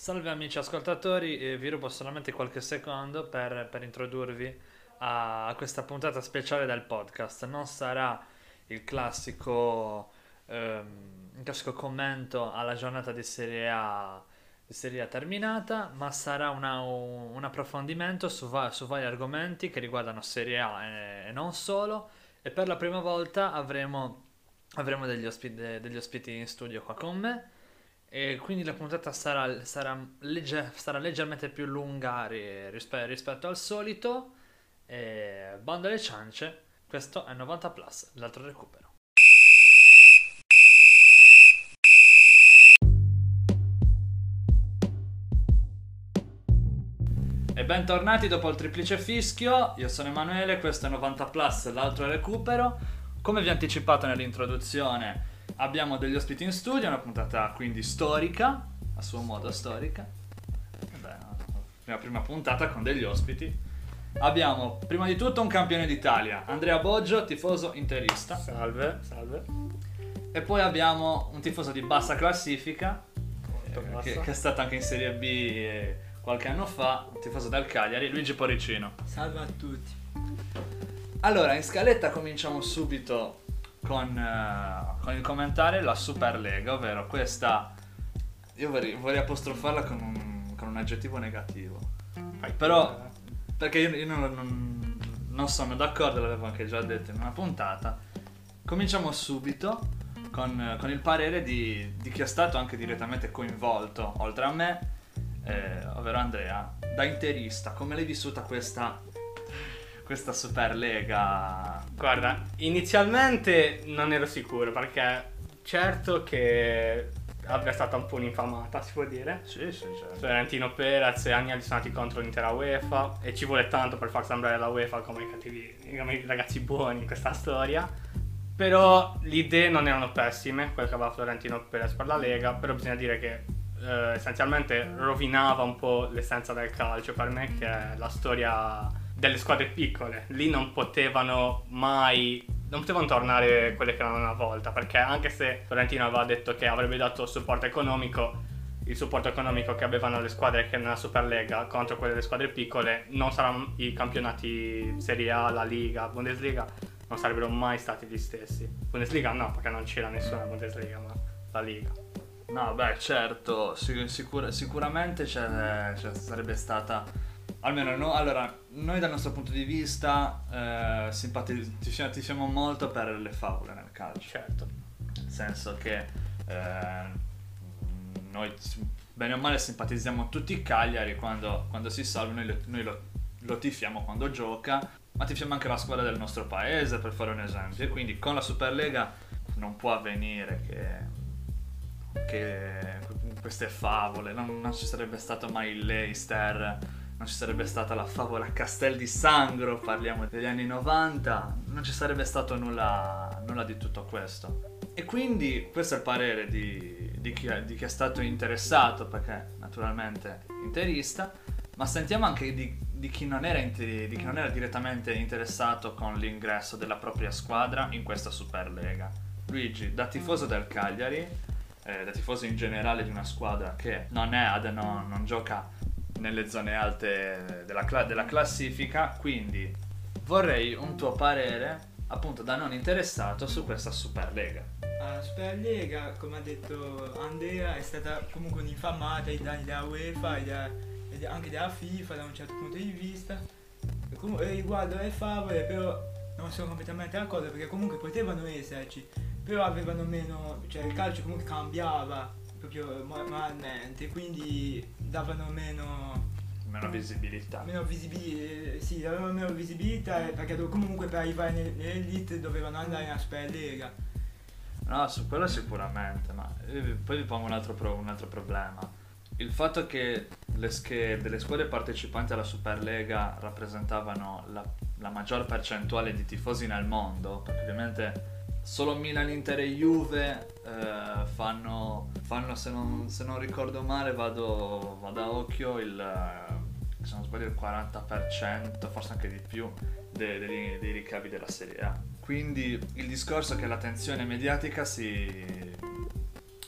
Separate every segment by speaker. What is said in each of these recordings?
Speaker 1: Salve amici ascoltatori, eh, vi rubo solamente qualche secondo per, per introdurvi a, questa puntata speciale del podcast. Non sarà il classico, ehm, il classico commento alla giornata di Serie A, di serie A terminata, ma sarà una, un, un, approfondimento su, va, su, vari argomenti che riguardano Serie A e, e, non solo. E per la prima volta avremo, avremo degli, ospiti, degli ospiti in studio qua con me. E quindi la puntata sarà, sarà, legger- sarà leggermente più lunga rispe- rispetto al solito. E bando alle ciance, questo è 90 Plus, l'altro recupero. E bentornati dopo il triplice fischio, io sono Emanuele, questo è 90 Plus, l'altro recupero. Come vi anticipato nell'introduzione, abbiamo degli ospiti in studio, una puntata quindi storica, a suo modo storica. Vabbè, la prima puntata con degli ospiti. Abbiamo prima di tutto un campione d'Italia, Andrea Boggio, tifoso interista.
Speaker 2: Salve, salve.
Speaker 1: E poi abbiamo un tifoso di bassa classifica, eh, che, che, è stato anche in Serie B eh, qualche anno fa, un tifoso del Cagliari, Luigi Porricino.
Speaker 3: Salve a tutti.
Speaker 1: Allora, in scaletta cominciamo subito con, uh, con il commentare la Superlega, ovvero questa... Io vorrei, vorrei apostrofarla con un, con un, aggettivo negativo. Vai, Però, perché io, io non, non, non, sono d'accordo, l'avevo anche già detto in una puntata. Cominciamo subito con, con il parere di, di, chi è stato anche direttamente coinvolto, oltre a me, eh, ovvero Andrea, da interista. Come l'hai vissuta questa questa Superlega?
Speaker 2: Guarda, inizialmente non ero sicuro perché certo che abbia stata un po' un'infamata, si può dire.
Speaker 1: Sì, sì, certo.
Speaker 2: Florentino Perez e Agnelli sono andati contro l'intera UEFA e ci vuole tanto per far sembrare la UEFA come i cattivi, come i ragazzi buoni in questa storia. Però le idee non erano pessime, quelle che aveva Florentino Perez per la Lega, però bisogna dire che eh, essenzialmente rovinava un po' l'essenza del calcio per me, che è la storia delle squadre piccole. Lì non potevano mai non potevano tornare quelle che erano una volta, perché anche se Florentino aveva detto che avrebbe dato supporto economico, il supporto economico che avevano le squadre che nella Superlega contro quelle delle squadre piccole non saranno i campionati Serie A, la Liga, Bundesliga, non sarebbero mai stati gli stessi. Bundesliga no, perché non c'era nessuna Bundesliga, ma la Liga.
Speaker 1: No, beh, certo, sicur- sicuramente c'è, c'è sarebbe stata almeno no, allora, noi dal nostro punto di vista eh, simpatizziamo molto per le favole nel calcio.
Speaker 2: Certo.
Speaker 1: Nel senso che eh, noi bene o male simpatizziamo tutti i Cagliari quando, quando si salva, noi, noi lo, lo, tifiamo quando gioca, ma tifiamo anche la squadra del nostro paese per fare un esempio. E quindi con la Superlega non può avvenire che, che queste favole, non, non ci sarebbe stato mai il Leicester non ci sarebbe stata la favola Castel di Sangro, parliamo degli anni 90, non ci sarebbe stato nulla, nulla di tutto questo. E quindi questo è il parere di, di, chi, di, chi, è stato interessato, perché naturalmente interista, ma sentiamo anche di, di chi, non di chi non era direttamente interessato con l'ingresso della propria squadra in questa Superlega. Luigi, da tifoso del Cagliari, eh, da tifoso in generale di una squadra che non è, non, non gioca nelle zone alte della, cla- della classifica, quindi vorrei un tuo parere appunto da non interessato su questa Superlega.
Speaker 3: La Superlega, come ha detto Andrea, è stata comunque un'infamata della UEFA e, da, e anche della FIFA da un certo punto di vista. E comunque, riguardo alle favole, però non sono completamente d'accordo perché comunque potevano esserci, però avevano meno, cioè il calcio comunque cambiava proprio moralmente, quindi davano meno
Speaker 1: meno visibilità.
Speaker 3: Meno visibilità, sì, avevano meno visibilità perché comunque per arrivare nell'elite dovevano andare in Superlega.
Speaker 1: No, su quello sicuramente, ma poi vi pongo un altro, pro, un altro problema. Il fatto che, le, che delle squadre partecipanti alla Superlega rappresentavano la, la maggior percentuale di tifosi nel mondo, perché ovviamente solo Milan, Inter e Juve eh, fanno, fanno se, non, se, non, ricordo male, vado, vado a occhio il, eh, se non sbaglio, il 40%, forse anche di più, dei, dei, dei ricavi della Serie A. Quindi il discorso è che l'attenzione mediatica si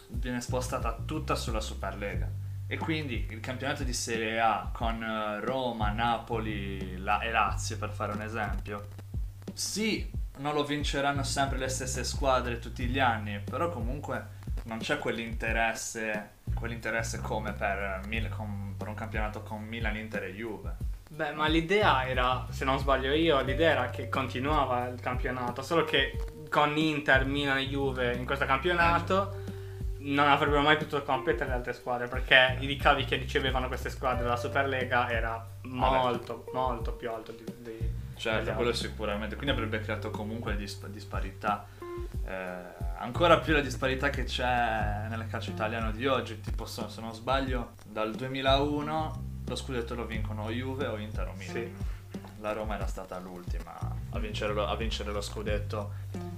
Speaker 1: viene spostata tutta sulla Superlega E quindi il campionato di Serie A con eh, Roma, Napoli la- e Lazio, per fare un esempio, sì, non lo vinceranno sempre le stesse squadre tutti gli anni, però comunque non c'è quell'interesse, quell'interesse come per, Mil- con- per un campionato con Milan, Inter e Juve.
Speaker 2: Beh, ma l'idea era, se non sbaglio io, l'idea era che continuava il campionato, solo che con Inter, Milan e Juve in questo campionato non avrebbero mai potuto competere le altre squadre perché i ricavi che ricevevano queste squadre dalla Superlega era molto, molto più alto di, di-
Speaker 1: Certo,
Speaker 2: degli
Speaker 1: quello sicuramente. Quindi avrebbe creato comunque dis- disparità. Eh, ancora più la disparità che c'è nel calcio italiano di oggi. Tipo, se non sbaglio, dal 2001 lo scudetto lo vincono Juve o Inter o Milan.
Speaker 2: Sì.
Speaker 1: La Roma era stata l'ultima a vincere lo, a vincere lo scudetto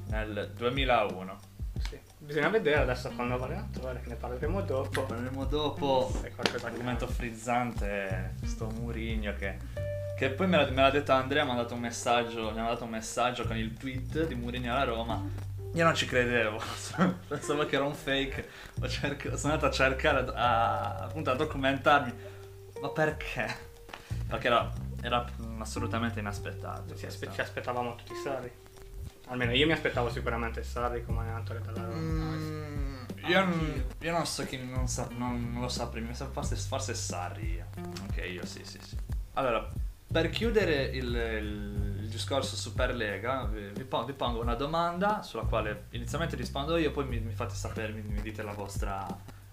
Speaker 1: nel 2001.
Speaker 2: Sì. Bisogna vedere adesso con il nuovo allenatore, ne parleremo dopo.
Speaker 1: Parleremo dopo.
Speaker 2: Se qualcosa
Speaker 1: L'argomento frizzante è sto Murigno che, che poi me l'ha, me l'ha detto Andrea, mi ha dato un messaggio, mi ha dato un messaggio con il tweet di Murigno alla Roma. Io non ci credevo, pensavo che era un fake. Ho cerc- sono andato a cercare, a, appunto a documentarmi. Ma perché? Perché era, era assolutamente inaspettato.
Speaker 2: Ci, aspe- ci aspettavamo tutti Sarri. Almeno io mi aspettavo sicuramente Sarri come allenatore della Roma.
Speaker 1: Mm, io, non, io non so chi non, sa, non, non lo saprei, mi sa forse, forse Sarri io. Ok, io sì, sì, sì. Allora, per chiudere il, il- discorso Superlega, vi, vi pon- vi pongo una domanda sulla quale inizialmente rispondo io, poi mi, mi fate sapere, mi, mi dite la vostra,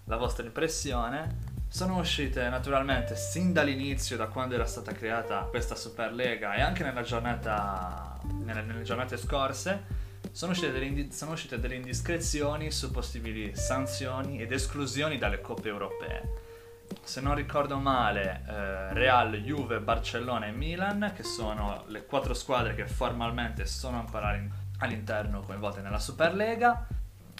Speaker 1: la vostra impressione. Sono uscite naturalmente sin dall'inizio, da quando era stata creata questa Superlega e anche giornata, nelle, nelle giornate scorse, sono uscite, delle sono uscite delle indiscrezioni su possibili sanzioni ed esclusioni dalle coppe europee. Se non ricordo male, eh, Real, Juve, Barcellona e Milan, che sono le quattro squadre che formalmente sono ancora all'in- all'interno coinvolte nella Superlega,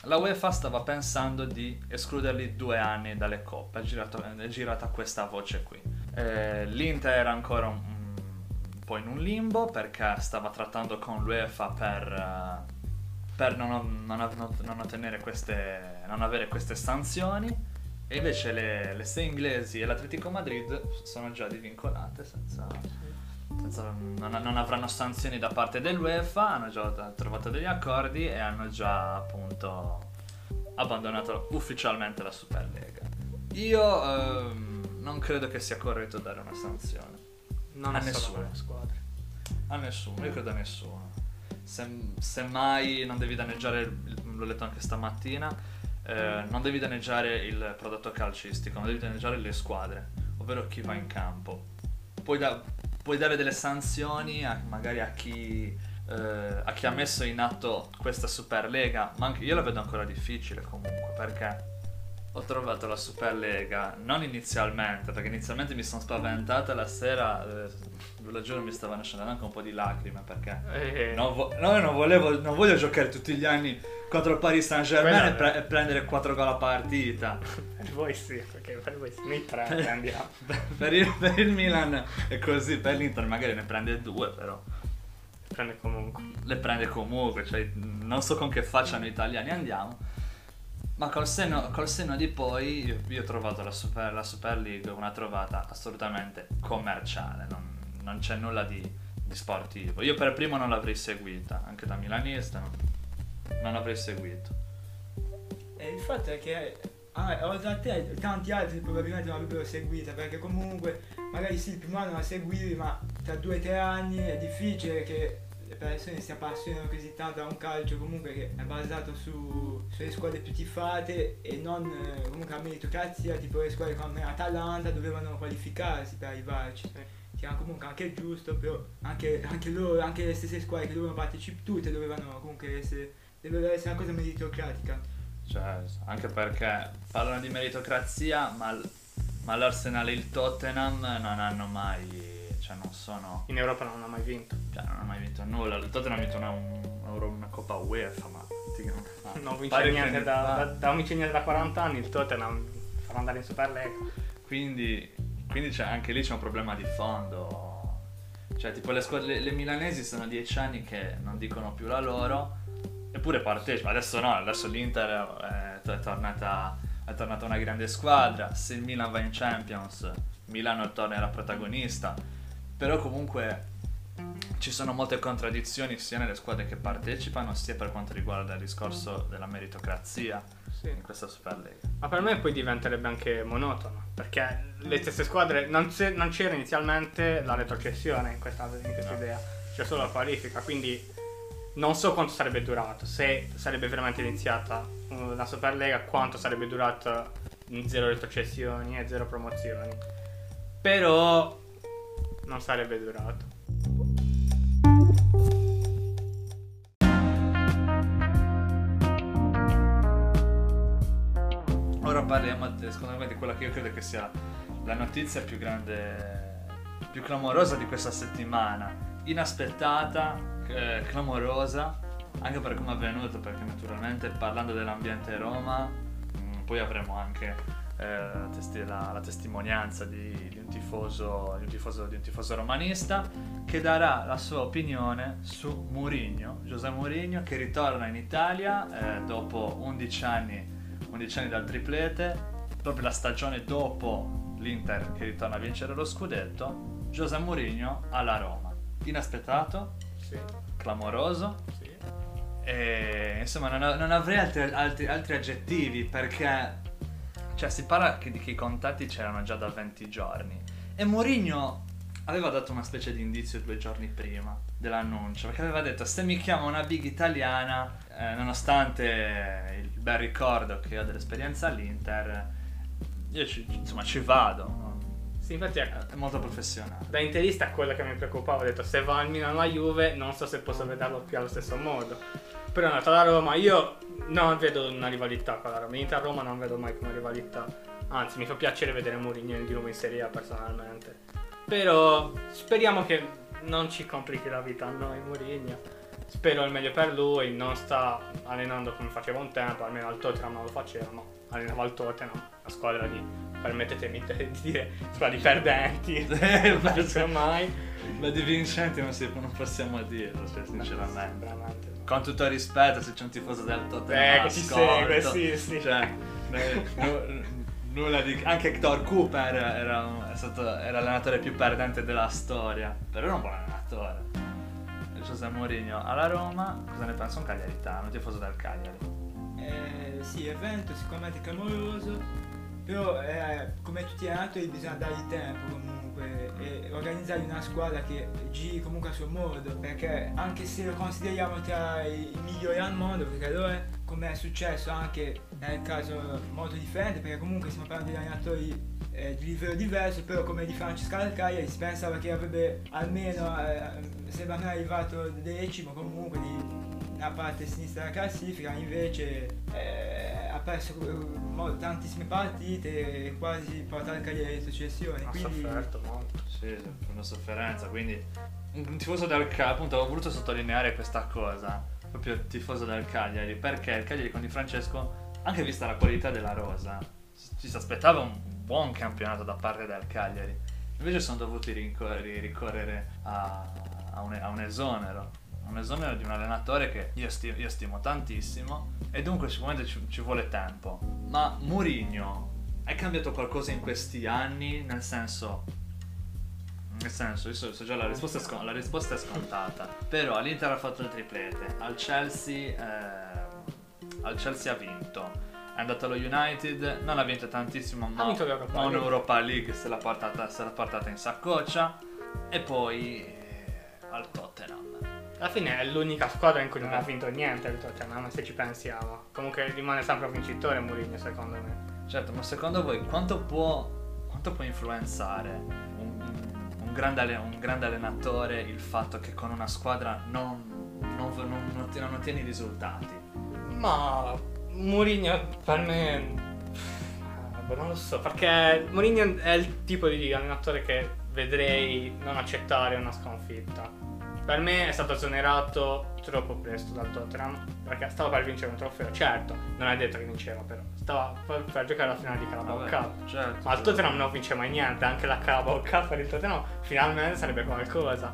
Speaker 1: la UEFA stava pensando di escluderli due anni dalle coppe, è, girato- è girata questa voce qui. Eh, L'Inter era ancora un, un po' in un limbo perché stava trattando con l'UEFA per, eh, per non, non non queste, non avere queste sanzioni. E invece le, le sei inglesi e l'Atletico Madrid sono già divincolate senza, senza- non, non avranno sanzioni da parte dell'UEFA, hanno già trovato degli accordi e hanno già appunto abbandonato ufficialmente la Superlega. Io ehm, non credo che sia corretto dare una sanzione.
Speaker 2: Non
Speaker 1: a
Speaker 2: le squadre.
Speaker 1: A nessuno, io credo a nessuno. Se, semmai non devi danneggiare, l'ho letto anche stamattina, eh, non devi danneggiare il prodotto calcistico, non devi danneggiare le squadre, ovvero chi va in campo. Puoi, da- puoi dare delle sanzioni a- magari a chi, eh, a chi ha messo in atto questa Superlega, ma anche io la vedo ancora difficile comunque, perché ho trovato la Superlega, non inizialmente, perché inizialmente mi sono spaventata la sera, eh, ve lo giuro mi stavano scendendo anche un po' di lacrime, perché
Speaker 2: Eh,
Speaker 1: non, vo- no, io non, volevo, non voglio giocare tutti gli anni contro il Paris Saint Germain e, pre- e prendere 4 gol a partita.
Speaker 2: Per voi sì, perché per voi sì. Noi tre ne andiamo.
Speaker 1: per, il, per il Milan è così, per l'Inter magari ne prende due, però
Speaker 2: Prende comunque.
Speaker 1: le prende comunque, cioè, non so con che faccia noi italiani andiamo. Ma col senno, col senno di poi io, io ho trovato la Super, la Super League una trovata assolutamente commerciale, non, non c'è nulla di, di sportivo. Io per primo non l'avrei seguita, anche da milanista non, non l'avrei seguito.
Speaker 3: E il fatto è che ah, oltre a te tanti altri probabilmente non l'avrebbero seguita perché comunque magari sì il primo anno la seguivi ma tra due o tre anni è difficile che persone si appassionino così tanto a un calcio comunque che è basato su, sulle squadre più tifate e non eh, comunque a meritocrazia tipo le squadre come Atalanta dovevano qualificarsi per arrivarci. Che era comunque anche giusto però anche, anche loro anche le stesse squadre che dovevano partecipare tutte dovevano comunque essere deve essere una cosa meritocratica.
Speaker 1: Cioè, anche perché parlano di meritocrazia, ma, ma l'Arsenal e il Tottenham non hanno mai, cioè non sono,
Speaker 2: In Europa non ha mai vinto.
Speaker 1: cioè non hanno mai vinto nulla. Il Tottenham ha vinto una, un- una Coppa UEFA, ma ma
Speaker 2: Non vince niente da, da, da, non vince niente da 40 anni, il Tottenham farà andare in Superlega.
Speaker 1: Quindi, quindi c'è, anche lì c'è un problema di fondo. Cioè, tipo le, squadre, le, le milanesi sono dieci anni che non dicono più la loro, eppure partecipa. Adesso no, adesso l'Inter è, è tornata è tornata una grande squadra, se il Milan va in Champions, Milano tornerà protagonista, però comunque ci sono molte contraddizioni sia nelle squadre che partecipano, sia per quanto riguarda il discorso della meritocrazia
Speaker 2: Sì.
Speaker 1: in questa Superlega.
Speaker 2: Ma per me poi diventerebbe anche monotono, perché le stesse squadre, non, non c'era inizialmente la retrocessione in questa, in questa
Speaker 1: No.
Speaker 2: idea, c'è solo la qualifica, quindi non so quanto sarebbe durato, se sarebbe veramente iniziata una Superlega, quanto sarebbe durata zero retrocessioni e zero promozioni. Però non sarebbe durato.
Speaker 1: Ora parliamo secondo me di quella che io credo che sia la notizia più grande, più clamorosa di questa settimana. Inaspettata, eh, clamorosa, anche per come è avvenuto, perché naturalmente parlando dell'ambiente Roma, mh, poi avremo anche eh, la, la- testimonianza di, di un tifoso, di, un tifoso, di un tifoso romanista che darà la sua opinione su Mourinho, José Mourinho che ritorna in Italia eh, dopo 11 anni 11 anni dal triplete, proprio la stagione dopo l'Inter che ritorna a vincere lo scudetto, José Mourinho alla Roma. Inaspettato,
Speaker 2: Sì,
Speaker 1: clamoroso,
Speaker 2: sì.
Speaker 1: e insomma non, non avrei altri, altri- altri aggettivi perché cioè, si parla che, di che i contatti c'erano già da 20 giorni e Mourinho aveva dato una specie di indizio due giorni prima dell'annuncio perché aveva detto se mi chiama una big italiana eh, nonostante il bel ricordo che ho dell'esperienza all'Inter io ci, insomma ci vado no?
Speaker 2: Sì, infatti ecco,
Speaker 1: è molto professionale
Speaker 2: Da interista quello che mi preoccupava, ho detto se va al Milan o alla Juve non so se posso vederlo più allo stesso modo. Però è alla Roma, io non vedo una rivalità con la Roma, Inter Roma non vedo mai come rivalità. Anzi, mi fa piacere vedere Mourinho di nuovo in Serie A personalmente. Però speriamo che non ci complichi la vita a noi Mourinho. Spero il meglio per lui, non sta allenando come faceva un tempo, almeno al Tottenham non lo faceva, no. Allenava al Tottenham, la squadra di, permettetemi di dire, squadra di perdenti.
Speaker 1: Eh,
Speaker 2: non mai.
Speaker 1: ma di vincenti non, si- non possiamo dirlo cioè, sinceramente
Speaker 2: Veramente.
Speaker 1: Con tutto il rispetto, se c'è un tifoso del Tottenham
Speaker 2: Eh, che ci segue, sì, sì.
Speaker 1: Cioè, nu- nulla di... Anche Hector Cooper era, un- è stato, era l'allenatore più perdente della storia. Però era un buon allenatore. José Mourinho alla Roma, cosa ne pensa un cagliaritano, un tifoso del Cagliari?
Speaker 3: Eh, sì, evento sicuramente clamoroso, però eh, come tutti gli allenatori bisogna dargli tempo comunque e organizzare una squadra che giri comunque a suo modo, perché anche se lo consideriamo tra i, migliori al mondo, perché lo come è successo anche nel caso molto differente, perché comunque stiamo parlando di allenatori eh, di livello diverso, però come di Francesca Cagliari si pensava che avrebbe almeno, eh, sembra è arrivato decimo comunque di una parte sinistra della classifica, invece eh, perso eh, tantissime partite e quasi portato il Cagliari alle successioni.
Speaker 2: Ha
Speaker 3: Quindi
Speaker 2: sofferto molto.
Speaker 1: Sì, una sofferenza, quindi un tifoso del Cagliari, appunto ho voluto sottolineare questa cosa, proprio il tifoso del Cagliari, perché il Cagliari con Di Francesco, anche vista la qualità della rosa, ci si aspettava un buon campionato da parte del Cagliari, invece sono dovuti ricorrere a, a un, a un esonero. Un esonero di un allenatore che io, sti- io stimo tantissimo e dunque sicuramente ci, ci vuole tempo. Ma Mourinho è cambiato qualcosa in questi anni? Nel senso, nel senso, io so, so già la risposta, è scon- la risposta è scontata. Però l'Inter ha fatto il triplete, al Chelsea, eh, al Chelsea ha vinto. È andato allo United, non ha vinto tantissimo, ma,
Speaker 2: Ha
Speaker 1: un'Europa League se l'ha, portata, se l'ha portata in saccoccia. E poi eh, al Tottenham.
Speaker 2: Alla fine è l'unica squadra in cui non ha vinto niente il Tottenham, se ci pensiamo. Comunque rimane sempre vincitore Mourinho secondo me.
Speaker 1: Certo, ma secondo voi quanto può, quanto può influenzare un, un grande, un grande allenatore il fatto che con una squadra non, non, non, non ottiene- non ottiene i risultati?
Speaker 2: Ma Mourinho per me boh, non lo so, perché Mourinho è il tipo di allenatore che vedrei non accettare una sconfitta. Per me è stato esonerato troppo presto dal Tottenham, perché stava per vincere un trofeo, certo, non è detto che vinceva però, stava per, per giocare la finale di Carabao
Speaker 1: Vabbè,
Speaker 2: Cup.
Speaker 1: certo.
Speaker 2: Ma il Tottenham non vince mai niente, anche la Carabao Cup per il Tottenham finalmente sarebbe qualcosa.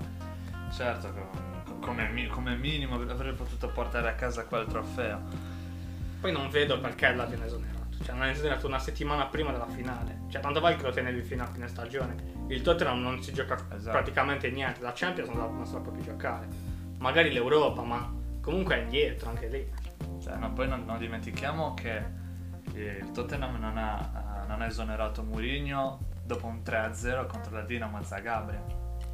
Speaker 1: Certo, co- come, come minimo avrebbe potuto portare a casa quel trofeo.
Speaker 2: Poi non vedo perché l'abbiano esonerato. Cioè non è esonerato una settimana prima della finale. Cioè tanto vale che lo tenevi fino a fine stagione. Il Tottenham non si gioca
Speaker 1: Esatto.
Speaker 2: praticamente niente, la Champions non, non può più giocare. Magari l'Europa, ma comunque è indietro anche lì.
Speaker 1: Cioè, no, poi non, non dimentichiamo che il Tottenham non ha, non ha esonerato Mourinho dopo un 3-0 contro la Dinamo Zagabria.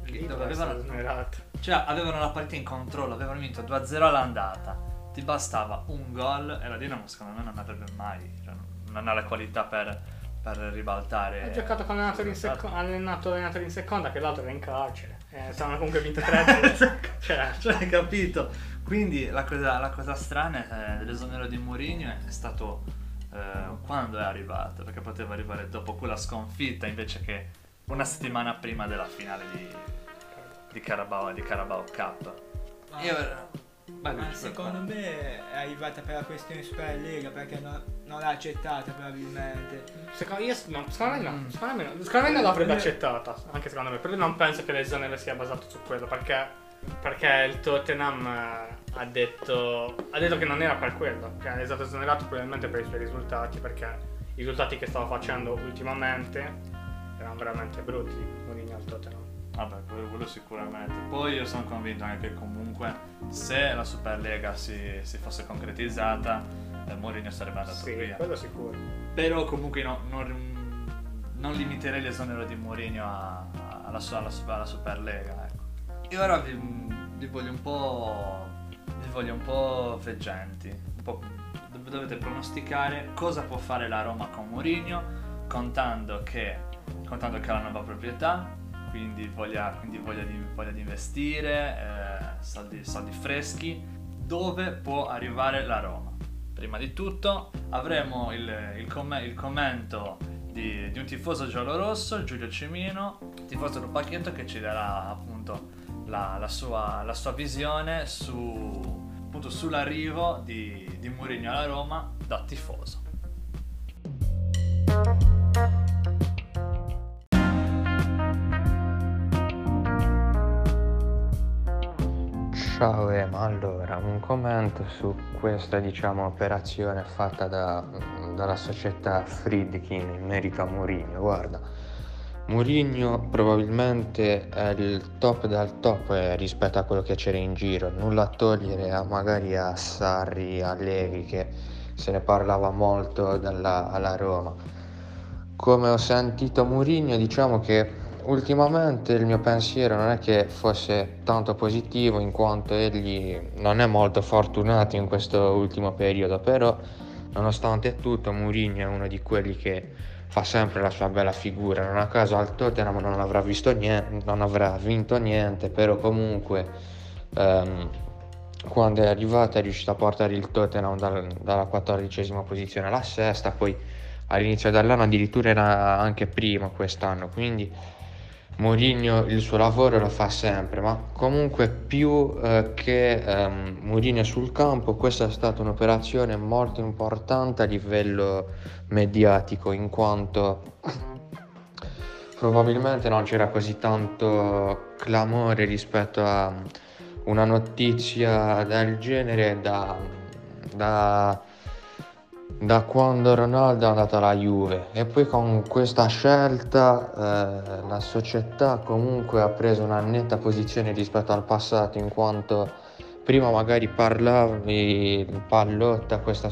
Speaker 2: Lì
Speaker 1: Dove avevano,
Speaker 2: esonerato.
Speaker 1: cioè, avevano la partita in controllo, avevano vinto 2-0 all'andata. Ti bastava un gol e la Dinamo secondo me non avrebbe mai, cioè, non ha le qualità per, per ribaltare.
Speaker 2: Ha giocato con allenatori in, seco- allenato allenatori in seconda che l'altro era in carcere. Eh, stavano comunque vinto 3 cioè,
Speaker 1: Cioè, hai capito? Quindi la cosa, la cosa strana eh, dell'esonero di Mourinho è stato eh, quando è arrivato, perché poteva arrivare dopo quella sconfitta invece che una settimana prima della finale di, di, Carabao, di Carabao Cup.
Speaker 3: Ma-
Speaker 1: Io,
Speaker 3: Ma
Speaker 1: vai,
Speaker 3: secondo me è arrivata per la questione Superlega perché non, non l'ha accettata probabilmente.
Speaker 2: secondo, io, no, secondo me no.
Speaker 1: Mm.
Speaker 2: Secondo me, no. Secondo me non l'avrebbe accettata. Anche secondo me. Però non penso che l'esonero sia basato su quello. Perché, perché il Tottenham eh, ha detto, ha detto che non era per quello. Che è stato esonerato probabilmente per i suoi risultati. Perché i risultati che stava facendo ultimamente erano veramente brutti. Mourinho al Tottenham.
Speaker 1: Vabbè, quello, quello sicuramente. Poi io sono convinto anche che comunque se la Superlega si, si fosse concretizzata, eh, Mourinho sarebbe andato
Speaker 2: Sì,
Speaker 1: via.
Speaker 2: quello sicuro.
Speaker 1: Però comunque no- non, non limiterei l'esonero di Mourinho a- a- alla, sua- alla, Super- alla Superlega. Ecco. Io ora vi, vi voglio un po'. Vi voglio un po' veggenti. Un po', dov- dovete pronosticare cosa può fare la Roma con Mourinho, contando che, contando che ha la nuova proprietà. Quindi voglia, quindi voglia, di, voglia di investire, eh, soldi, soldi freschi, dove può arrivare la Roma. Prima di tutto avremo il, il comm- il commento di, di un tifoso giallorosso, Giulio Cimino, tifoso del pacchetto che ci darà appunto la, la sua, la sua visione su, appunto, sull'arrivo di, di Mourinho alla Roma da tifoso.
Speaker 4: Ciao Ema, allora un commento su questa diciamo operazione fatta da- dalla società Friedkin in merito a Mourinho. Guarda, Mourinho probabilmente è il top dal top eh, rispetto a quello che c'era in giro, nulla a togliere a magari a Sarri, a Levi che se ne parlava molto dalla, alla Roma. Come ho sentito Mourinho, diciamo che ultimamente il mio pensiero non è che fosse tanto positivo in quanto egli non è molto fortunato in questo ultimo periodo, però nonostante tutto Mourinho è uno di quelli che fa sempre la sua bella figura, non a caso al Tottenham non avrà, niente, non avrà vinto niente, però comunque ehm, quando è arrivato è riuscito a portare il Tottenham dal- dalla quattordicesima posizione alla sesta, poi all'inizio dell'anno addirittura era anche primo quest'anno, quindi Mourinho il suo lavoro lo fa sempre, ma comunque più eh, che ehm, Mourinho sul campo, questa è stata un'operazione molto importante a livello mediatico, in quanto probabilmente non c'era così tanto clamore rispetto a una notizia del genere da, da da quando Ronaldo è andato alla Juve. E poi con questa scelta eh, la società comunque ha preso una netta posizione rispetto al passato in quanto prima magari parlavi Pallotta questa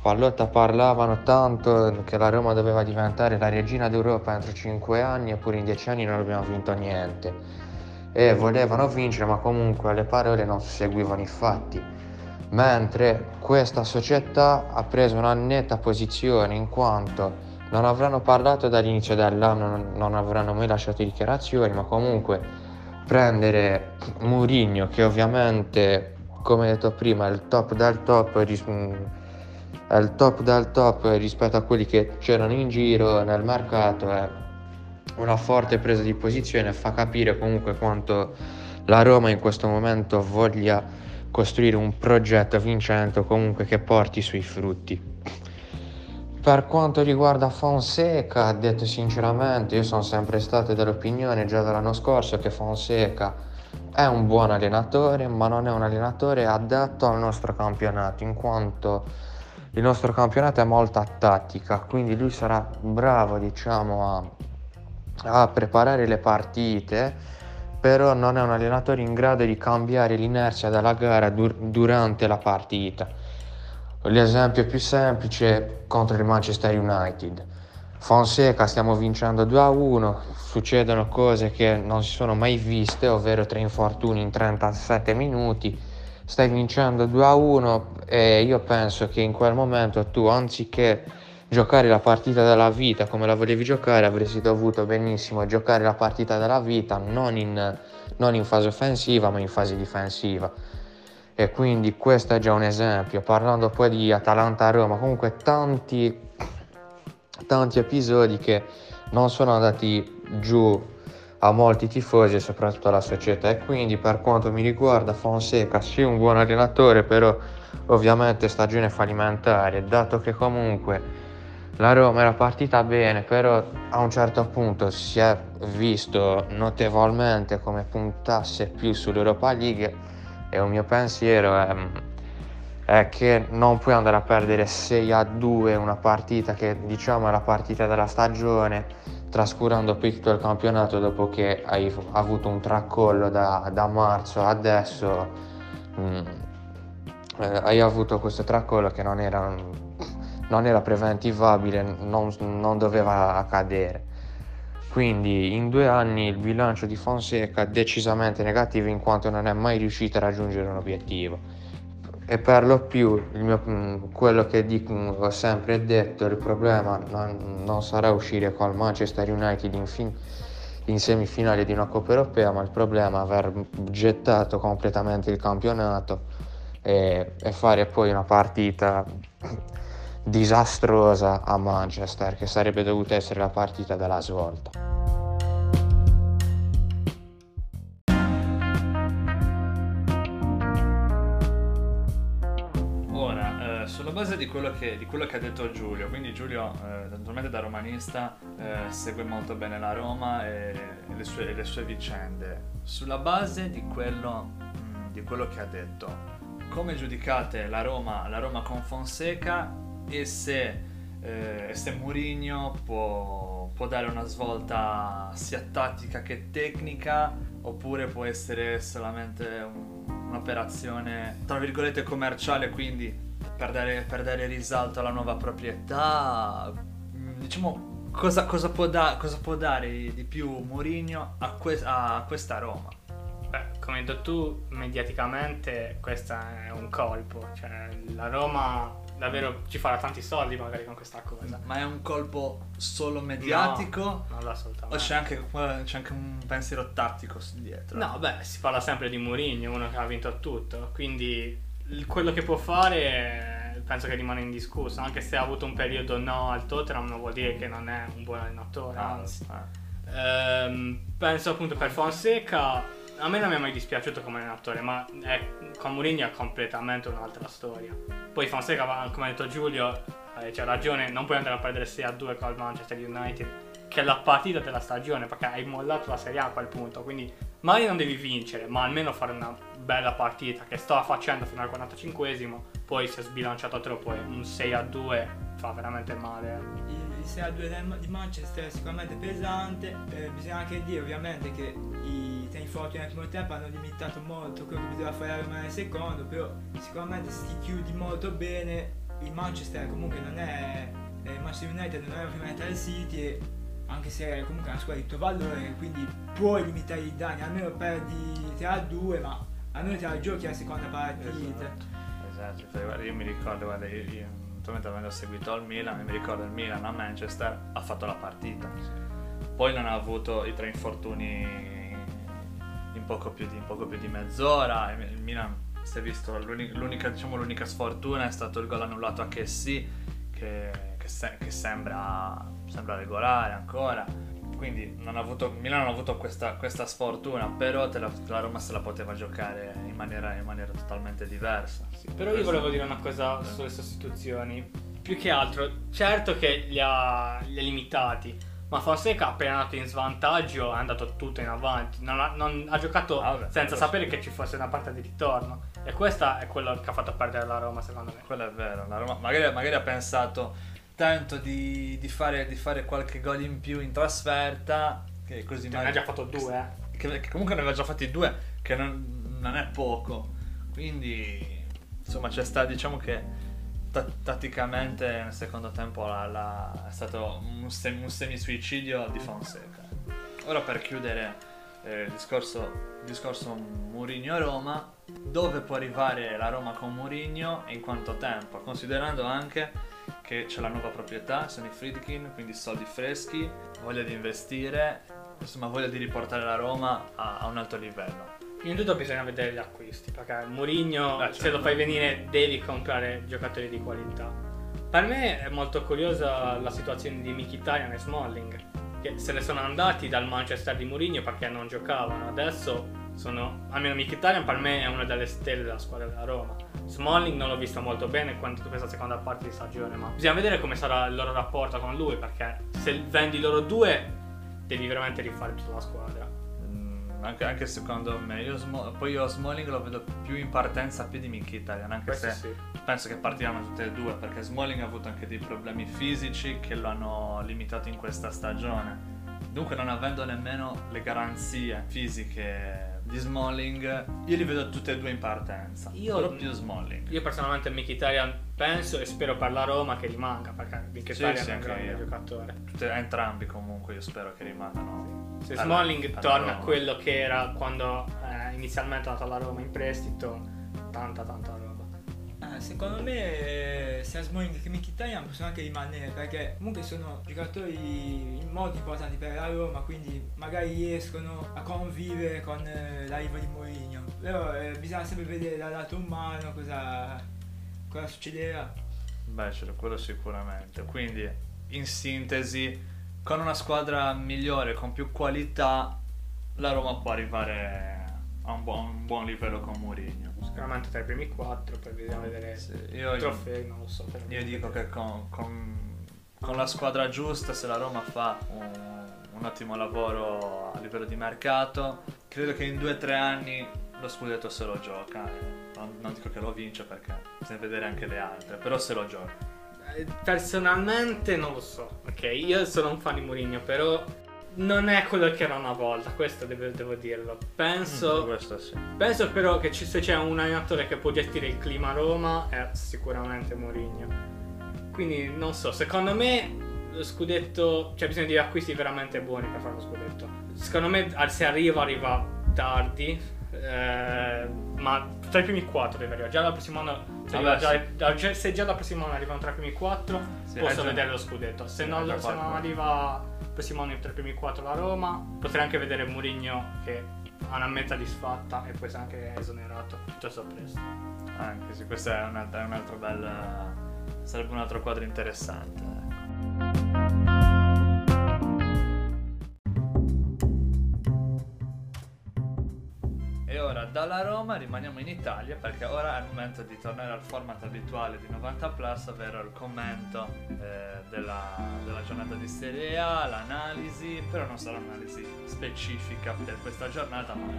Speaker 4: Pallotta parlavano tanto che la Roma doveva diventare la regina d'Europa entro 5 anni eppure in 10 anni non abbiamo vinto niente. E volevano vincere ma comunque alle parole non seguivano i fatti mentre questa società ha preso una netta posizione in quanto non avranno parlato dall'inizio dell'anno, non- avranno mai lasciato dichiarazioni, ma comunque prendere Mourinho che ovviamente, come detto prima, è il top del top, è il top del top rispetto a quelli che c'erano in giro nel mercato, è una forte presa di posizione, fa capire comunque quanto la Roma in questo momento voglia costruire un progetto vincente o comunque che porti sui frutti. Per quanto riguarda Fonseca, detto sinceramente, io sono sempre stato dell'opinione già dall'anno scorso che Fonseca è un buon allenatore, ma non è un allenatore adatto al nostro campionato, in quanto il nostro campionato è molto a tattica, quindi lui sarà bravo, diciamo, a, a preparare le partite, però non è un allenatore in grado di cambiare l'inerzia della gara dur- durante la partita. L'esempio più semplice contro il Manchester United. Fonseca stiamo vincendo 2-1, succedono cose che non si sono mai viste, ovvero tre infortuni in 37 minuti stai vincendo 2 a 1 e io penso che in quel momento tu anziché giocare la partita della vita come la volevi giocare avresti dovuto benissimo giocare la partita della vita non in, non in fase offensiva ma in fase difensiva. E quindi questo è già un esempio. Parlando poi di Atalanta-Roma comunque tanti tanti episodi che non sono andati giù a molti tifosi e soprattutto alla società. E quindi per quanto mi riguarda Fonseca sì un buon allenatore però ovviamente stagione fallimentare dato che comunque la Roma era partita bene però a un certo punto si è visto notevolmente come puntasse più sull'Europa League e un mio pensiero è, è che non puoi andare a perdere 6 a 2 una partita che diciamo è la partita della stagione trascurando tutto il campionato dopo che hai avuto un tracollo da, da marzo adesso mh, mm, eh, hai avuto questo tracollo che non era, non era preventivabile non, non doveva accadere. Quindi in due anni il bilancio di Fonseca è decisamente negativo in quanto non è mai riuscito a raggiungere un obiettivo. E per lo più mio, mm, quello che dico, mm, ho sempre detto, il problema non, non sarà uscire con il Manchester United in, fin, in, semifinale di una Coppa Europea, ma il problema è aver gettato completamente il campionato e, e fare poi una partita disastrosa a Manchester, che sarebbe dovuta essere la partita della svolta.
Speaker 1: base di quello, che, di quello che, ha detto Giulio, quindi Giulio, eh, naturalmente da romanista, eh, segue molto bene la Roma e, le, sue, le, sue, vicende. Sulla base di quello, mh, mm, di quello, che ha detto, come giudicate la Roma, la Roma con Fonseca e se, eh, se Mourinho può, può dare una svolta sia tattica che tecnica oppure può essere solamente un, un'operazione tra virgolette commerciale quindi per dare, per dare risalto alla nuova proprietà. Diciamo, cosa, cosa, può, da, cosa può, dare di più Mourinho a, que- a questa Roma?
Speaker 2: Beh, come hai detto tu, mediaticamente questo è un colpo. Cioè, la Roma davvero ci farà tanti soldi magari con questa cosa.
Speaker 1: Ma è un colpo solo mediatico? No,
Speaker 2: non assolutamente.
Speaker 1: O c'è anche, c'è anche, un pensiero tattico dietro?
Speaker 2: No, beh, si parla sempre di Mourinho, uno che ha vinto tutto, quindi quello che può fare penso che rimane indiscusso, anche se ha avuto un periodo no al Tottenham non vuol dire che non è un buon allenatore, ah, anzi. Eh. Ehm, penso appunto per Fonseca, a me non mi è mai dispiaciuto come allenatore, ma è, con Mourinho è completamente un'altra storia. Poi Fonseca, come ha detto Giulio, eh, c'ha ragione, non puoi andare a perdere 6 a 2 con il Manchester United, che è la partita della stagione, perché hai mollato la Serie A a quel punto, quindi magari non devi vincere, ma almeno fare una bella partita che stava facendo fino al 45esimo, poi si è sbilanciato troppo e un 6 a 2 fa veramente male.
Speaker 3: Il 6 a 2 di Manchester è sicuramente pesante, eh, bisogna anche dire ovviamente che i infortuni nel primo tempo hanno limitato molto quello che bisogna fare a Roma nel secondo, però sicuramente se ti chiudi molto bene, il Manchester comunque non è, eh, Manchester United non è ovviamente al City e anche se è comunque una squadra di tuo valore, quindi puoi limitare i danni, almeno perdi 3 a 2, ma a noi te la giochi la seconda partita.
Speaker 1: Esatto, esatto. io mi ricordo, guarda, io, io naturalmente avendo seguito il Milan, mi ricordo il Milan a Manchester ha fatto la partita. Poi non ha avuto i tre infortuni in poco più di, poco più di mezz'ora. Il Milan si è visto l'unica, diciamo, l'unica sfortuna è stato il gol annullato a Chessy che, che, se, che sembra, sembra regolare ancora quindi non avuto, Milano non ha avuto questa, questa sfortuna, però la, la, Roma se la poteva giocare in maniera, in maniera totalmente diversa.
Speaker 2: Sì, però io volevo dire una cosa sulle sostituzioni. Più che altro, certo che li ha, li ha limitati, Ma Fonseca appena andato in svantaggio è andato tutto in avanti. Non ha, non- ha giocato
Speaker 1: Ah, vabbè,
Speaker 2: senza sapere che ci fosse una partita di ritorno. E questo è quello che ha fatto perdere la Roma, secondo me.
Speaker 1: Quello è vero, la Roma magari, magari ha pensato tanto di, di fare, di fare qualche gol in più in trasferta, che così
Speaker 2: Cioè, ne ha già fatto due, eh.
Speaker 1: Che, che comunque ne aveva già fatti due, che non, non è poco. Quindi, insomma, c'è sta, diciamo che tatticamente nel secondo tempo la- la- è stato un, sem- un semi-suicidio di Fonseca. Ora per chiudere eh, il discorso, discorso Mourinho-Roma, dove può arrivare la Roma con Mourinho e in quanto tempo? Considerando anche che c'è la nuova proprietà, sono i Friedkin, quindi soldi freschi, voglia di investire, insomma voglia di riportare la Roma a, a un alto livello.
Speaker 2: Prima di tutto bisogna vedere gli acquisti, perché Mourinho,
Speaker 1: Eh,
Speaker 2: se
Speaker 1: certo.
Speaker 2: lo fai venire, devi comprare giocatori di qualità. Per me è molto curiosa la situazione di Mkhitaryan e Smalling, che se ne sono andati dal Manchester di Mourinho perché non giocavano. Adesso sono, almeno Mkhitaryan per me è una delle stelle della squadra della Roma. Smalling non l'ho visto molto bene quanto questa seconda parte di stagione, ma bisogna vedere come sarà il loro rapporto con lui, perché se vendi loro due, devi veramente rifare tutta la squadra.
Speaker 1: Anche, anche secondo me, io Smo- poi io Smalling lo vedo più in partenza più di Mkhitaryan, anche
Speaker 2: Questo
Speaker 1: se
Speaker 2: sì.
Speaker 1: penso che partiranno tutte e due, perché Smalling ha avuto anche dei problemi fisici che lo hanno limitato in questa stagione. Dunque non avendo nemmeno le garanzie fisiche di Smalling, io li vedo tutte e due in partenza.
Speaker 2: Io-
Speaker 1: Però più Smalling.
Speaker 2: Io personalmente Mkhitaryan penso e spero per la Roma che rimanga perché Mkhitaryan
Speaker 1: Sì, sì,
Speaker 2: è un
Speaker 1: anche
Speaker 2: grande
Speaker 1: io.
Speaker 2: giocatore.
Speaker 1: Tutte, entrambi comunque io spero che rimangano.
Speaker 2: Se
Speaker 1: alla-
Speaker 2: Smalling torna a quello che era quando eh, inizialmente è andato alla Roma in prestito, tanta tanta roba.
Speaker 3: Ah, secondo me eh, sia Smalling che Mkhitaryan possono anche rimanere perché comunque sono giocatori molto importanti per la Roma quindi magari riescono a convivere con eh, l'arrivo di Mourinho però eh, bisogna sempre vedere dal lato umano cosa, cosa succederà
Speaker 1: Beh, c'è quello sicuramente. Quindi, in sintesi, con una squadra migliore, con più qualità, la Roma può arrivare a un buon, un buon livello con Mourinho.
Speaker 2: Sicuramente tra i primi quattro, poi bisogna vedere
Speaker 1: Sì,
Speaker 2: i
Speaker 1: io,
Speaker 2: trofei, non lo so.
Speaker 1: io dico che con, con- con la squadra giusta, se la Roma fa un, un ottimo lavoro a livello di mercato, credo che in due o tre anni lo scudetto se lo gioca. Non, non dico che lo vince perché bisogna vedere anche le altre, però se lo gioca.
Speaker 2: Eh, Personalmente non lo so, ok? Io sono un fan di Mourinho, però non è quello che era una volta, questo devo, devo dirlo. Penso,
Speaker 1: Mm, questo sì.
Speaker 2: penso però che ci- se c'è un allenatore che può gestire il clima a Roma è sicuramente Mourinho. Quindi non so, secondo me lo scudetto, c'è bisogno di acquisti veramente buoni per fare lo scudetto. Secondo me se arriva arriva tardi, eh, ma tra i primi quattro deve arrivare. Già dal prossimo anno, se,
Speaker 1: Vabbè,
Speaker 2: arriva già- già- se già dal prossimo anno arrivano tra i primi quattro,
Speaker 1: Sì,
Speaker 2: posso
Speaker 1: già-
Speaker 2: vedere lo scudetto. Se
Speaker 1: sì,
Speaker 2: non, se non arriva il prossimo anno tra i primi quattro la Roma, potrei anche vedere Mourinho che ha una meta disfatta e poi si è anche esonerato piuttosto presto.
Speaker 1: Anche sì, questo è un, è un altro bel. sarebbe un altro quadro interessante. Dalla Roma rimaniamo in Italia perché ora è il momento di tornare al format abituale di 90 Plus, ovvero il commento eh, della, della giornata di Serie A, l'analisi, però non sarà un'analisi specifica per questa giornata, ma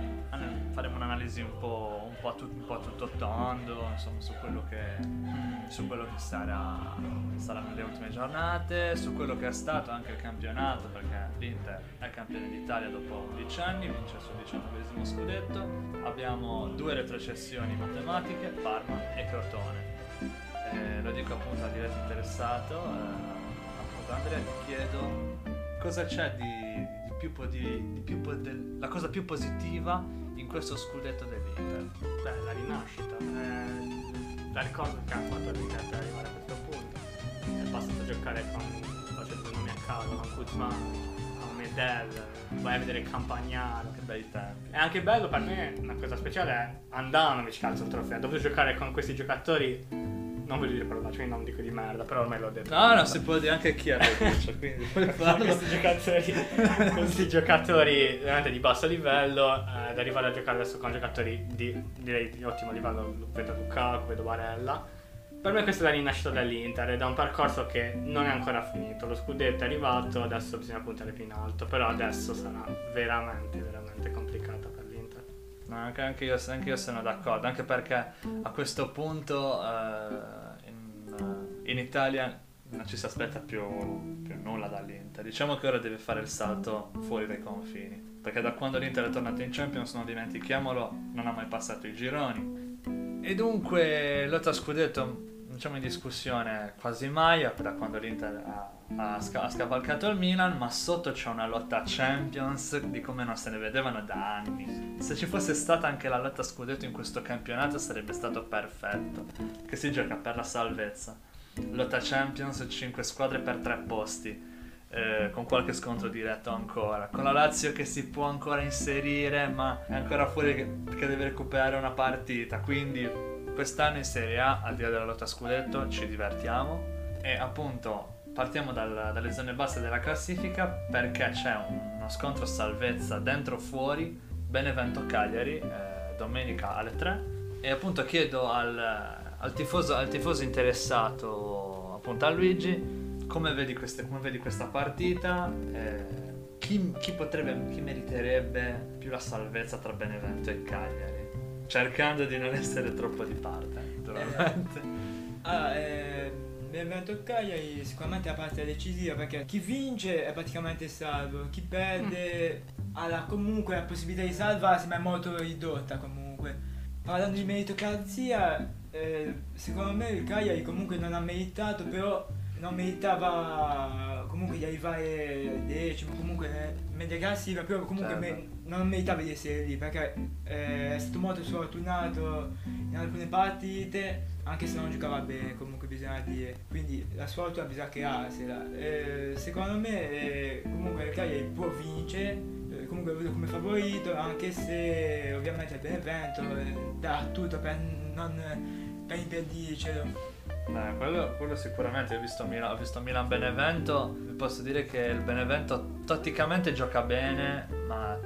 Speaker 1: faremo un'analisi un po', po' a, tut- un po' a tutto tondo, insomma su quello che, su quello che sarà, sarà nelle ultime giornate, su quello che è stato anche il campionato, perché l'Inter è campione d'Italia dopo 11 anni, vince il suo 19 scudetto, abbiamo due retrocessioni matematiche, Parma e Crotone. Eh, lo dico appunto al diretto interessato, eh, appunto Andrea ti chiedo cosa c'è di, di più, di- di più del- la cosa più positiva in questo scudetto dell'Inter.
Speaker 2: Beh, la rinascita. Eh, la ricordo che ha fatto l'Inter per arrivare a questo punto. È passato a giocare con, facendo nomi a caso, con Kuzman, con Medel, vai a vedere Campagnaro.
Speaker 1: Che bei tempi.
Speaker 2: È anche bello per me, una cosa speciale è Andanovic calza un trofeo. Dopo giocare con questi giocatori, non voglio dire parolacce, quindi non dico di merda, però ormai l'ho detto.
Speaker 1: No, no, si può dire anche chi è lo dice, quindi puoi farlo.
Speaker 2: questi giocatori, questi giocatori veramente di basso livello, eh, ad arrivare a giocare adesso con giocatori di, direi, di ottimo livello, vedo Lukaku, vedo Barella. Per me questa è la rinascita dell'Inter ed è un percorso che non è ancora finito. Lo scudetto è arrivato, adesso bisogna puntare più in alto. Però adesso sarà veramente, veramente complicata.
Speaker 1: Anche, anche io, anche io sono d'accordo, anche perché a questo punto eh, in, in Italia non ci si aspetta più, più nulla dall'Inter. Diciamo che ora deve fare il salto fuori dai confini. Perché da quando l'Inter è tornato in Champions, non dimentichiamolo, non ha mai passato i gironi. E dunque lotta scudetto diciamo in discussione quasi mai da quando l'Inter ha, ha, sca- ha, scavalcato il Milan ma sotto c'è una lotta Champions di come non se ne vedevano da anni se ci fosse stata anche la lotta scudetto in questo campionato sarebbe stato perfetto che si gioca per la salvezza lotta Champions 5 squadre per 3 posti eh, con qualche scontro diretto ancora. Con la Lazio che si può ancora inserire, ma è ancora fuori perché deve recuperare una partita. Quindi quest'anno in Serie A, al di là della lotta a scudetto, ci divertiamo e appunto partiamo dal, dalle zone basse della classifica perché c'è uno scontro salvezza dentro o fuori, Benevento Cagliari, eh, domenica alle 3 e appunto chiedo al, al, tifoso, al tifoso interessato, appunto a Luigi, come vedi, queste, come vedi questa partita? Eh, chi, chi, potrebbe, chi meriterebbe più la salvezza tra Benevento e Cagliari? Cercando di non essere troppo di parte, naturalmente.
Speaker 3: Eh, ah, eh, Benevento Cagliari sicuramente la parte decisiva perché chi vince è praticamente salvo, chi perde mm. ha comunque la possibilità di salvarsi ma è molto ridotta comunque. Parlando di meritocrazia, eh, secondo me il Cagliari comunque non ha meritato, però non meritava comunque di arrivare decimo, comunque media classifica, però comunque certo. me, non meritava di essere lì perché eh, è stato molto sfortunato in alcune partite, anche se non giocava bene, comunque bisogna dire. Quindi la sfortuna bisogna crearsela. Eh, secondo me eh, comunque il Cagliari può vincere, eh, comunque lo vedo come favorito, anche se ovviamente il Benevento eh, dà tutto per non per impedircelo.
Speaker 1: Beh, quello, quello, sicuramente, ho visto, Milan, ho visto Milan Benevento, vi posso dire che il Benevento tatticamente gioca bene, ma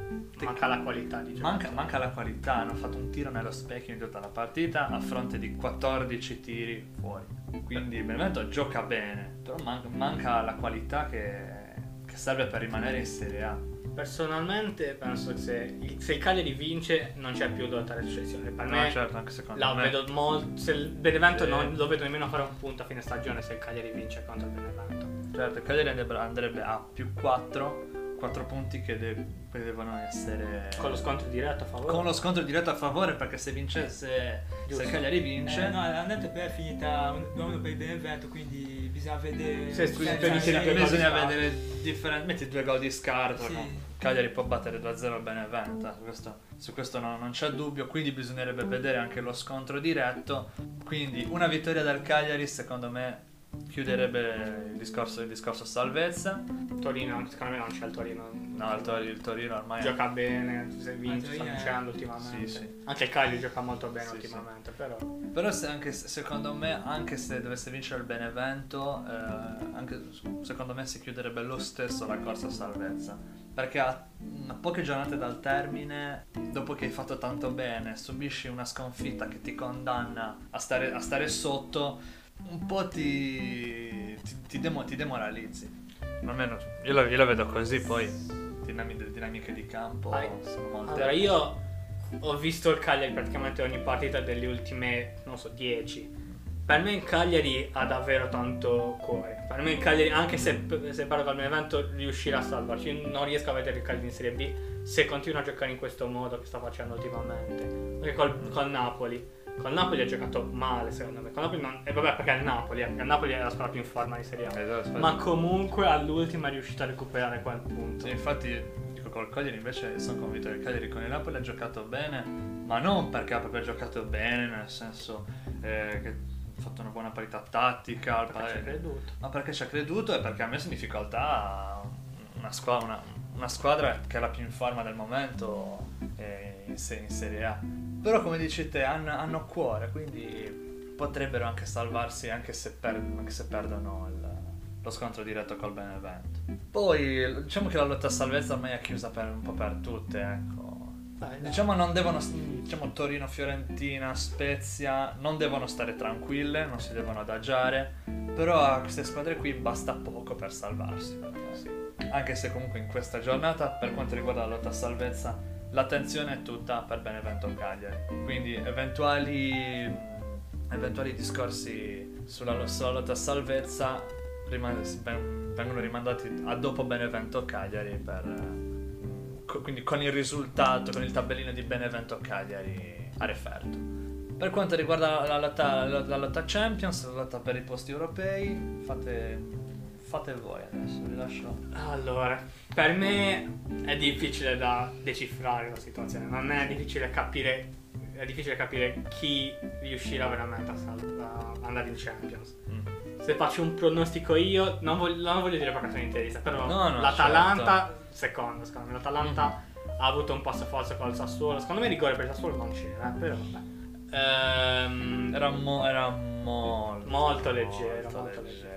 Speaker 2: manca la qualità di
Speaker 1: manca, manca, la qualità, hanno fatto un tiro nello specchio in tutta la partita a fronte di 14 tiri fuori. Quindi il Benevento gioca bene, però man- manca la qualità che, che serve per rimanere in Serie A.
Speaker 2: Personalmente penso che se il, se il Cagliari vince non c'è più lotta alla retrocessione. Per
Speaker 1: no,
Speaker 2: me,
Speaker 1: certo, anche secondo
Speaker 2: la
Speaker 1: me.
Speaker 2: Vedo molto, se il Benevento sì. non lo vedo nemmeno fare un punto a fine stagione se il Cagliari vince contro il Benevento.
Speaker 1: Certo, il Cagliari andrebbe a più 4 4 punti che, de- che, devono essere
Speaker 2: con lo scontro diretto a favore?
Speaker 1: Con lo scontro diretto a favore perché se vincesse se il Cagliari vince.
Speaker 3: Eh, no l'andata per è finita 1 per il Benevento quindi bisogna vedere
Speaker 1: se, scusi, per bisogna, bisogna vedere differen- metti due gol di scarto sì. no? Cagliari può battere 2-0 il Benevento questo, su questo no, non c'è dubbio quindi bisognerebbe vedere anche lo scontro diretto. Quindi una vittoria del Cagliari secondo me chiuderebbe il discorso, il discorso salvezza.
Speaker 2: Torino, secondo me non c'è il Torino.
Speaker 1: No, il, Tor- il Torino ormai
Speaker 2: gioca bene, si vince, sta vincendo ultimamente. Sì, sì. Anche il Cagliari gioca molto bene sì, ultimamente, però.
Speaker 1: Però se anche, secondo me, anche se dovesse vincere il Benevento, eh, anche, secondo me si chiuderebbe lo stesso la corsa a salvezza. Perché a, a poche giornate dal termine, dopo che hai fatto tanto bene, subisci una sconfitta che ti condanna a stare, a stare sotto un po' ti, ti, ti, demo, ti demoralizzi. Almeno io la, io la, vedo così, poi dinamiche, dinamiche di campo
Speaker 2: Ai,
Speaker 1: sono molte.
Speaker 2: Allora io ho visto il Cagliari praticamente ogni partita delle ultime, non so, 10. Per me il Cagliari ha davvero tanto cuore. Per me il Cagliari, anche se, se parlo il mio evento, riuscirà a salvarci. Io non riesco a vedere il Cagliari in Serie B se continua a giocare in questo modo che sta facendo ultimamente. Perché col, col Napoli con Napoli ha giocato male, secondo me. Con Napoli non... E vabbè, perché è il Napoli, eh. il Napoli è la squadra più in forma di Serie A. Esatto, Ma comunque all'ultima è riuscito a recuperare quel punto.
Speaker 1: Sì, infatti, dico col Cagliari invece sono convinto che il Cagliari con il Napoli ha giocato bene, ma non perché ha proprio giocato bene, nel senso eh, che ha fatto una buona parità tattica,
Speaker 2: perché ci ha creduto.
Speaker 1: Ma perché ci ha creduto e perché ha messo in difficoltà una squadra, una, una squadra che è la più in forma del momento eh, in, in Serie A però come dici te hanno, hanno cuore, quindi potrebbero anche salvarsi anche se, per, anche se perdono il, lo scontro diretto col Benevento. Poi diciamo che la lotta a salvezza ormai è chiusa per, un po' per tutte, ecco. Diciamo non devono, diciamo Torino, Fiorentina, Spezia, non devono stare tranquille, non si devono adagiare, però a queste squadre qui basta poco per salvarsi. per me.
Speaker 2: Sì.
Speaker 1: Anche se comunque in questa giornata, per quanto riguarda la lotta a salvezza, l'attenzione è tutta per Benevento Cagliari. Quindi eventuali, eventuali discorsi sulla, sulla lotta salvezza riman- ven- vengono rimandati a dopo Benevento Cagliari per, quindi con il risultato, con il tabellino di Benevento Cagliari a referto. Per quanto riguarda la lotta, la, la lotta Champions, la lotta per i posti europei, fate, fate voi adesso, vi lascio.
Speaker 2: Allora, per me è difficile da decifrare la situazione, non è difficile capire, è difficile capire chi riuscirà veramente a, sal- a andare in Champions. Se faccio un pronostico io, non voglio, non voglio dire vacanza interista, però
Speaker 1: No, no,
Speaker 2: l'Atalanta, secondo, secondo me, l'Atalanta ha avuto un passo forza con il Sassuolo, secondo me rigore per il Sassuolo non c'era, eh, però vabbè. Ehm,
Speaker 1: Era, mo- era molto,
Speaker 2: Molto leggero, molto
Speaker 1: leggero. no-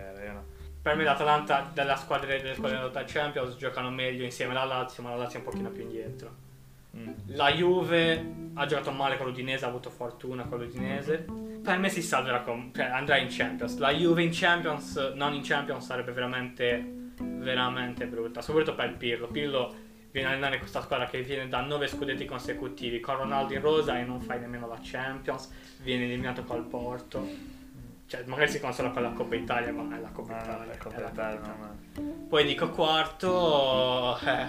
Speaker 2: Per me l'Atalanta della squadra, delle squadre della Champions giocano meglio insieme alla Lazio, ma la Lazio è un pochino più indietro.
Speaker 1: Mm.
Speaker 2: La Juve ha giocato male con l'Udinese, ha avuto fortuna con l'Udinese. Per me si salverà con, cioè andrà in Champions. La Juve in Champions, non in Champions, sarebbe veramente, veramente brutta. Soprattutto per Pirlo. Pirlo viene a allenare questa squadra che viene da 9 scudetti consecutivi con Ronaldo in rosa e non fai nemmeno la Champions. Viene eliminato col Porto. Cioè, magari si consola con la Coppa Italia, ma è la Coppa
Speaker 1: Ah,
Speaker 2: Italia.
Speaker 1: la Coppa
Speaker 2: è la
Speaker 1: Italia,
Speaker 2: Coppa
Speaker 1: no,
Speaker 2: Italia. Poi dico quarto. Eh,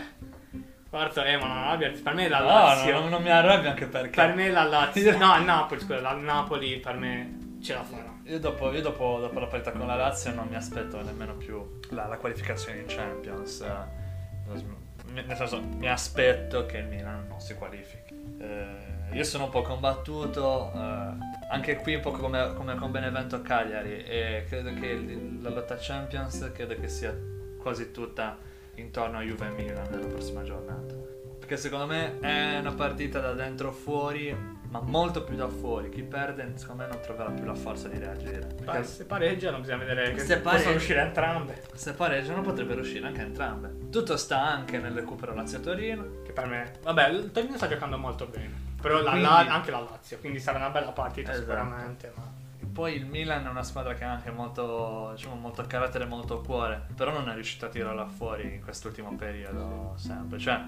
Speaker 2: quarto, eh, ma non arrabbia. Per me la
Speaker 1: No,
Speaker 2: Lazio.
Speaker 1: no, non mi arrabbio anche perché.
Speaker 2: Per me la Lazio. No, il Napoli, scusa, la Napoli per me ce la farà.
Speaker 1: Io, dopo, io dopo, dopo la partita con la Lazio non mi aspetto nemmeno più la, la qualificazione in Champions. Eh, Nel senso, mi aspetto che il Milan non si qualifichi. Eh, io sono un po' combattuto, eh, anche qui un po' come, come con Benevento Cagliari, e credo che la lotta Champions credo che sia quasi tutta intorno a Juve e Milan nella prossima giornata. Perché secondo me è una partita da dentro fuori, ma molto più da fuori. Chi perde, secondo me, non troverà più la forza di reagire. Perché
Speaker 2: se pareggiano bisogna vedere che
Speaker 1: Se
Speaker 2: possono uscire entrambe.
Speaker 1: se pareggiano potrebbero uscire anche entrambe. Tutto sta anche nel recupero Lazio-Torino.
Speaker 2: Che per me. Vabbè, il Torino sta giocando molto bene. Però la-
Speaker 1: Quindi-
Speaker 2: la- anche la Lazio. Quindi sarà una bella partita
Speaker 1: Esatto.
Speaker 2: sicuramente. Ma...
Speaker 1: Poi il Milan è una squadra che ha anche molto, diciamo, molto carattere, molto cuore. Però non è riuscito a tirarla fuori in quest'ultimo periodo sempre. Cioè,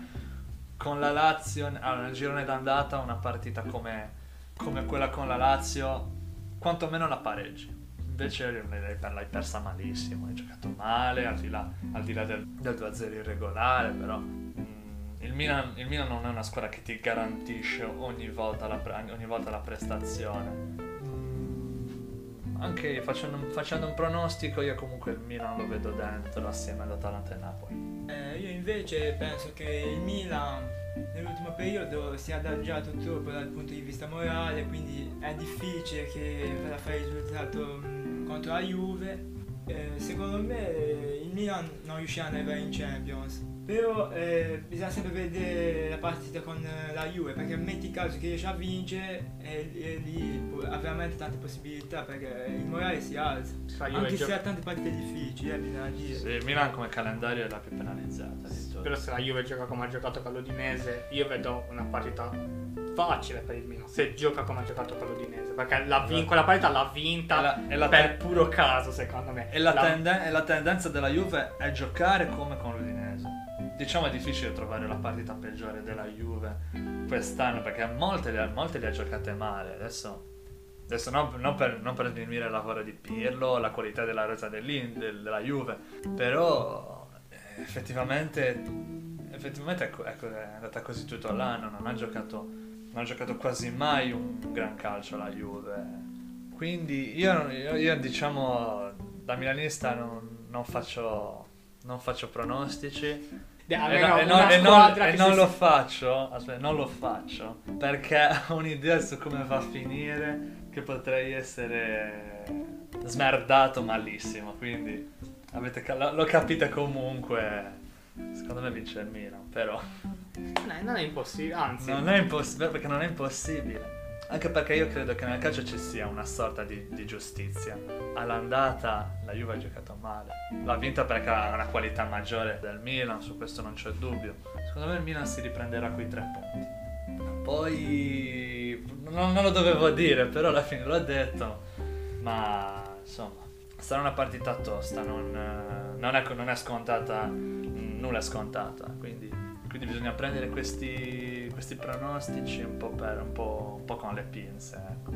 Speaker 1: con la Lazio, allora, nel girone d'andata, una partita come, come quella con la Lazio, quantomeno la pareggi. Invece l'hai, persa malissimo, hai giocato male, al di là, al di là del, del 2-0 irregolare, però il, Milan, il Milan non è una squadra che ti garantisce ogni volta la, ogni volta la prestazione. Mm, Anche facendo, facendo un pronostico, io comunque il Milan lo vedo dentro assieme ad Atalanta e Napoli.
Speaker 3: Eh, io invece penso che il Milan nell'ultimo periodo si è adagiato troppo dal punto di vista morale, quindi è difficile che vada fare il risultato mh, contro la Juve. Eh, secondo me il Milan non riuscirà ad arrivare in Champions. Però eh, bisogna sempre vedere la partita con eh, la Juve, perché metti caso che riesce a vincere e, e lì ha veramente tante possibilità, perché il morale si alza. Anche
Speaker 2: gio-
Speaker 3: se ha tante partite difficili, eh, bisogna dire.
Speaker 1: Sì, il Milan come calendario è la più penalizzata tutte.
Speaker 2: Però se la Juve gioca come ha giocato con l'Udinese, io vedo una partita facile per il Milan. Se gioca come ha giocato con l'Udinese. Perché la vin- quella partita l'ha vinta
Speaker 1: E la- e la
Speaker 2: per
Speaker 1: te-
Speaker 2: puro caso, secondo me.
Speaker 1: E la,
Speaker 2: La-
Speaker 1: tenden- e la tendenza della Juve è giocare come con l'Udinese. Diciamo è difficile trovare la partita peggiore della Juve quest'anno perché molte le, molte le ha giocate male. Adesso, adesso non, non per, non per diminuire il lavoro di Pirlo, la qualità della dell'In- del- della Juve, però eh, effettivamente, effettivamente ecco, ecco, è andata così tutto l'anno. Non ha giocato, non ha giocato quasi mai un gran calcio la Juve. Quindi io, io- io, diciamo da milanista non, non faccio, faccio pronostici
Speaker 2: almeno
Speaker 1: no- e non, e non-
Speaker 2: si-
Speaker 1: lo faccio aspetta, non lo faccio perché ho un'idea su come va a finire che potrei essere smerdato malissimo quindi avete, lo, capite comunque secondo me vince il Milan però
Speaker 2: Non è, non è impossibile, anzi.
Speaker 1: non è impossibile perché non è impossibile. Anche perché io credo che nel calcio ci sia una sorta di, di giustizia. All'andata la Juve ha giocato male. L'ha vinta perché ha una qualità maggiore del Milan, su questo non c'è dubbio. Secondo me il Milan si riprenderà quei tre punti. Poi non, non lo dovevo dire, però alla fine l'ho detto. Ma insomma, sarà una partita tosta, non, non è, non è scontata, nulla è scontata. Quindi, quindi bisogna prendere questi, questi pronostici un po', per, un, po', un po' con le pinze. Ecco.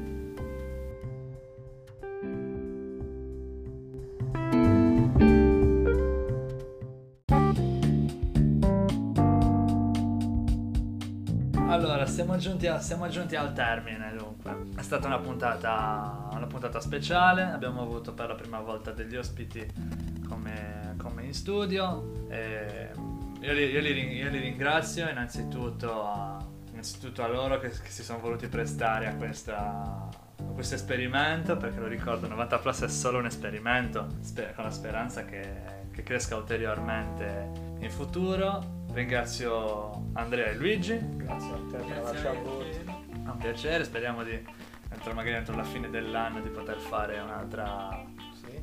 Speaker 1: Allora, siamo giunti, a- siamo giunti al termine dunque. È stata una puntata, una puntata speciale, abbiamo avuto per la prima volta degli ospiti come, come in studio. E io, li, io li io li ringrazio innanzitutto a, innanzitutto a loro che, che si sono voluti prestare a questa a questo esperimento perché lo ricordo 90 plus è solo un esperimento sper- con la speranza che, che cresca ulteriormente in futuro ringrazio Andrea e Luigi
Speaker 2: Grazie a te per averci
Speaker 3: a
Speaker 2: avuto.
Speaker 1: è un piacere speriamo di entro, magari entro la fine dell'anno di poter fare un'altra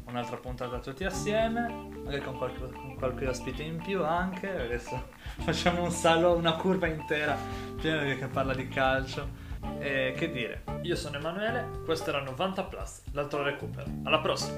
Speaker 1: un'altra puntata tutti assieme, magari con qualche, con qualche ospite in più anche, adesso facciamo un salto, una curva intera piena che parla di calcio. E che dire, io sono Emanuele, questo era 90 Plus, l'altro recupero. Alla prossima!